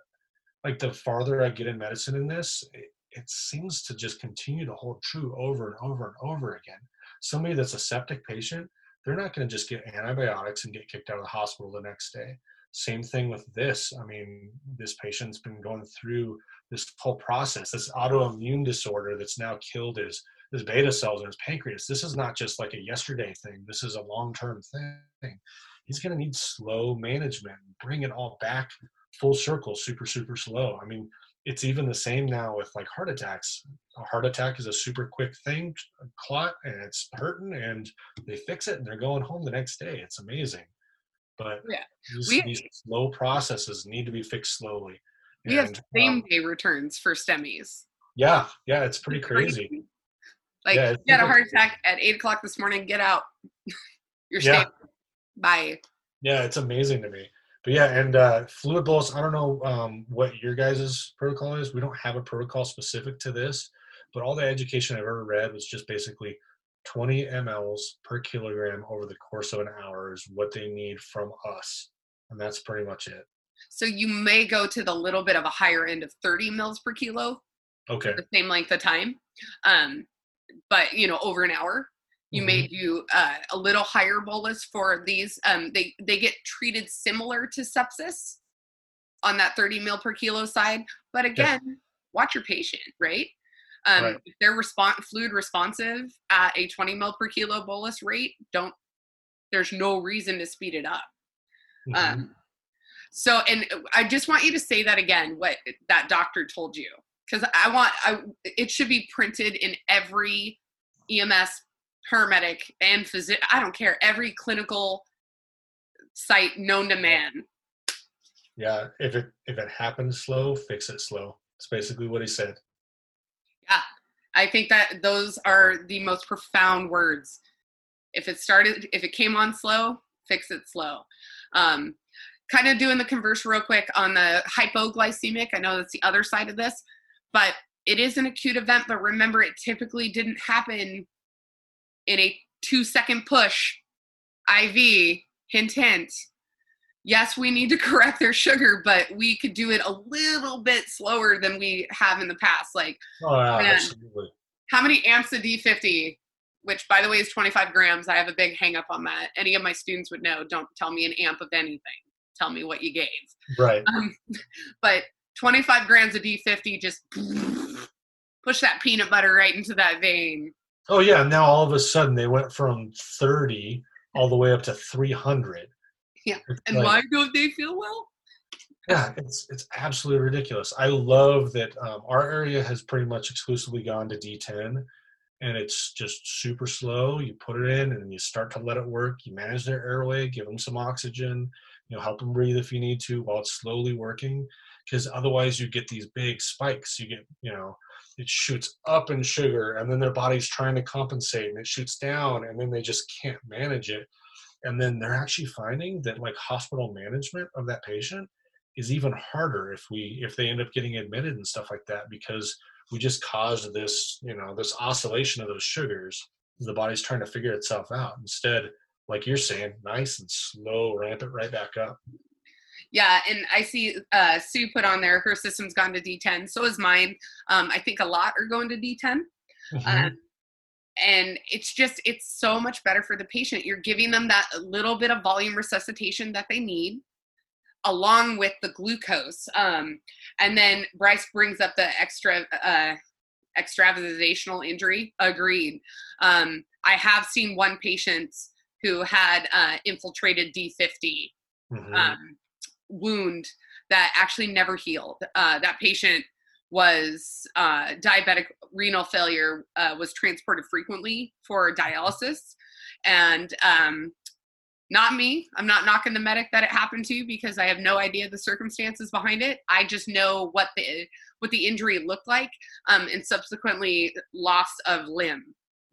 like the farther I get in medicine in this, it, it seems to just continue to hold true over and over and over again. Somebody that's a septic patient, they're not going to just get antibiotics and get kicked out of the hospital the next day. Same thing with this. I mean, this patient's been going through this whole process, this autoimmune disorder that's now killed his his beta cells in his pancreas. This is not just like a yesterday thing. This is a long term thing. He's going to need slow management, bring it all back full circle, super super slow. I mean, it's even the same now with like heart attacks. A heart attack is a super quick thing, a clot, and it's hurting, and they fix it, and they're going home the next day. It's amazing. But Yeah. these, We- these slow processes need to be fixed slowly. We have same um, day returns for STEMIs. yeah, yeah, it's pretty crazy. Like Yeah, you had a heart attack at eight o'clock this morning. Get out. You're Yeah. Bye. Yeah, it's amazing to me. But yeah, and uh, fluid bolus. I don't know um, what your guys' protocol is. We don't have a protocol specific to this, but all the education I've ever read was just basically 20 mLs per kilogram over the course of an hour is what they need from us, and that's pretty much it. So you may go to the little bit of a higher end of 30 mils per kilo, Okay. the same length of time. Um, but you know, over an hour. You may do uh, a little higher bolus for these. Um, they they get treated similar to sepsis on that 30 mil per kilo side. But again, watch your patient, right? Um, Right. If they're respon fluid responsive at a 20 mil per kilo bolus rate, don't. There's no reason to speed it up. Mhm. Um, so, and I just want you to say that again, what that doctor told you, because I want, I, it should be printed in every EMS paramedic and physician. I don't care, every clinical site known to man. yeah, if it if it happens slow, fix it slow. It's basically what he said. Yeah, I think that those are the most profound words. If it started, if it came on slow, fix it slow. Um, kind of doing the converse real quick on the hypoglycemic. I know that's the other side of this, but it is an acute event. But remember, it typically didn't happen in a two second push IV. Hint, hint. Yes, we need to correct their sugar, but we could do it a little bit slower than we have in the past. Like, Oh, yeah, absolutely. how many amps of D50 Which, by the way, is 25 grams. I have a big hang up on that. Any of my students would know. Don't tell me an amp of anything. Tell me what you gave. Right. Um, but 25 grams of D50 just push that peanut butter right into that vein. Oh yeah, now all of a sudden they went from 30 all the way up to 300. Yeah, It's And like- why don't they feel well? yeah, it's it's absolutely ridiculous. I love that um, our area has pretty much exclusively gone to D10, and it's just super slow. You put it in, and you start to let it work. You manage their airway, give them some oxygen, you know, help them breathe if you need to while it's slowly working. Because otherwise, you get these big spikes. You get, you know, it shoots up in sugar, and then their body's trying to compensate, and it shoots down, and then they just can't manage it. And then they're actually finding that like hospital management of that patient is even harder if we if they end up getting admitted and stuff like that because we just caused this you know this oscillation of those sugars. The body's trying to figure itself out. Instead like you're saying nice and slow ramp it right back up Yeah, and I see uh, Sue put on there her system's gone to D10. So is mine. Um, I think a lot are going to D10. Mm-hmm. Um, and it's just it's so much better for the patient you're giving them that little bit of volume resuscitation that they need along with the glucose um, and then bryce brings up the extra uh, extravasational injury agreed um, i have seen one patient who had uh, infiltrated d50 mm-hmm. um, wound that actually never healed. Uh, that patient was uh, diabetic renal failure uh, was transported frequently for dialysis. And um, not me. I'm not knocking the medic that it happened to because i have no idea the circumstances behind it. I just know what the what the injury looked like um, and subsequently loss of limb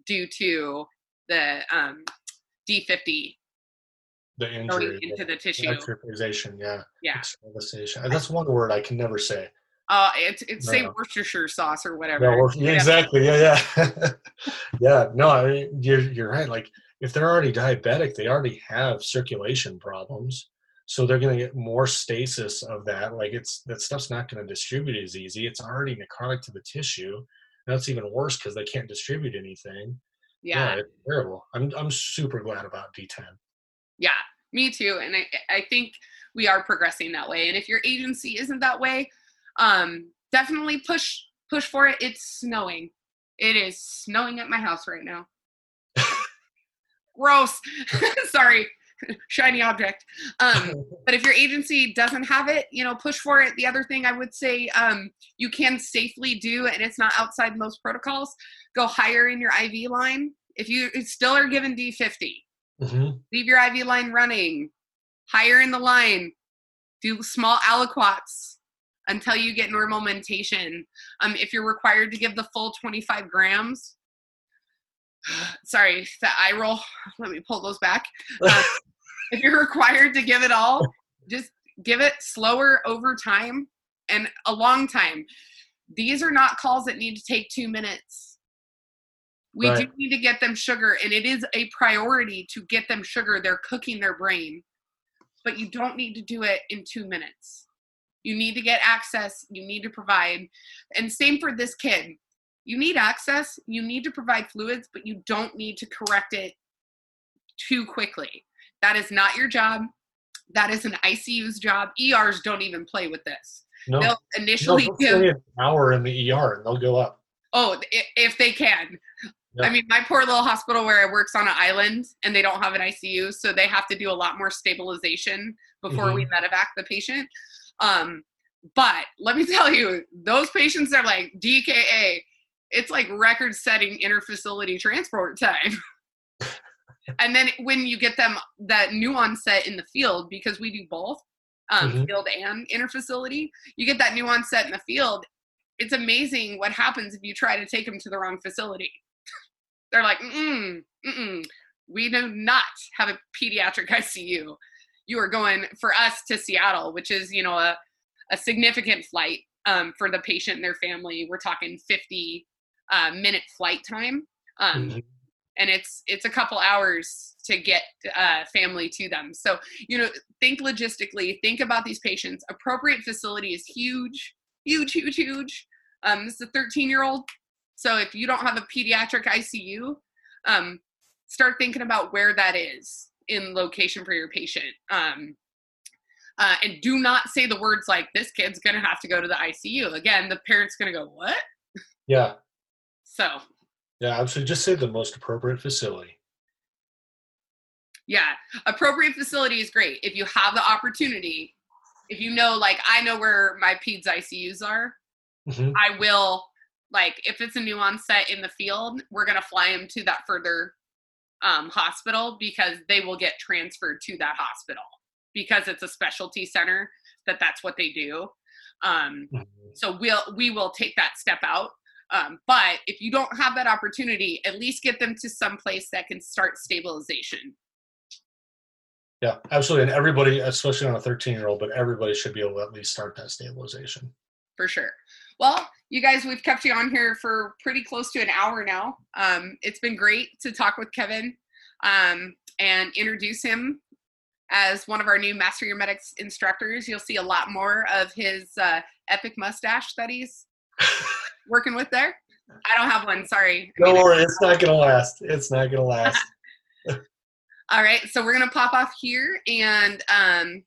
due to the um, d50 the injury into the, tissue extravasation yeah yeah that's one word i can never say uh, it's it's no. say Worcestershire sauce or whatever. Yeah, exactly. Yeah, yeah, yeah. No, I mean, you're you're right. Like if they're already diabetic, they already have circulation problems, so they're going to get more stasis of that. Like it's that stuff's not going to distribute as easy. It's already necrotic to the tissue. That's even worse because they can't distribute anything. Yeah, yeah it's terrible. I'm I'm super glad about D10. Yeah, me too. And I I think we are progressing that way. And if your agency isn't that way, um, definitely push push for it. It's snowing. It is snowing at my house right now. Gross. Sorry, shiny object. Um, but if your agency doesn't have it, you know, push for it. The other thing I would say um, you can safely do, and it's not outside most protocols, go higher in your IV line. If you still are given D50, mm-hmm. leave your IV line running. Higher in the line. Do small aliquots until you get normal mentation. Um, if you're required to give the full 25 grams, sorry, the eye roll, let me pull those back. Uh, if you're required to give it all, just give it slower over time and a long time. These are not calls that need to take two minutes. We right. do need to get them sugar, and it is a priority to get them sugar. They're cooking their brain, but you don't need to do it in two minutes. You need to get access. You need to provide. And same for this kid. You need access. You need to provide fluids, but you don't need to correct it too quickly. That is not your job. That is an ICU's job. ERs don't even play with this. No. They'll initially no, they'll give an hour in the ER and they'll go up. Oh, if they can. Yep. I mean, my poor little hospital where it works on an island and they don't have an ICU, so they have to do a lot more stabilization before mm-hmm. we medevac the patient. Um, but let me tell you, those patients are like DKA. It's like record setting interfacility transport time. and then when you get them that new onset in the field, because we do both um, mm-hmm. field and interfacility, you get that new onset in the field. It's amazing what happens if you try to take them to the wrong facility. They're like, mm mm, we do not have a pediatric ICU you are going for us to Seattle, which is, you know, a, a significant flight um, for the patient and their family. We're talking 50 uh, minute flight time. Um, mm-hmm. And it's it's a couple hours to get uh, family to them. So you know, think logistically. Think about these patients. Appropriate facility is huge, huge, huge, huge. Um, this is a 13 year old. So if you don't have a pediatric ICU, um, start thinking about where that is in location for your patient. Um, uh, and do not say the words like this kid's gonna have to go to the ICU. Again, the parent's gonna go, What? Yeah. So Yeah, absolutely. Just say the most appropriate facility. Yeah. Appropriate facility is great. If you have the opportunity, if you know, like I know where my PEDS ICUs are, mm-hmm. I will like if it's a new onset in the field, we're gonna fly them to that further um, hospital because they will get transferred to that hospital because it's a specialty center that that's what they do. Um, mm-hmm. so we'll we will take that step out. Um, but if you don't have that opportunity at least get them to some place that can start stabilization. Yeah absolutely. And everybody especially on a 13 year old but everybody should be able to at least start that stabilization. For sure. Well you guys, we've kept you on here for pretty close to an hour now. Um, it's been great to talk with Kevin um, and introduce him as one of our new Master Your Medics instructors. You'll see a lot more of his uh, epic mustache studies working with there. I don't have one. Sorry. Don't worry, it's not gonna last. It's not gonna last. All right, so we're gonna pop off here, and um,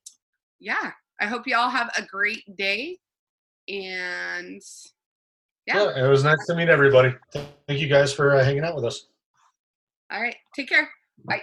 yeah, I hope you all have a great day, and yeah. yeah, it was nice to meet everybody. Thank you guys for uh, hanging out with us. All right, take care. Bye.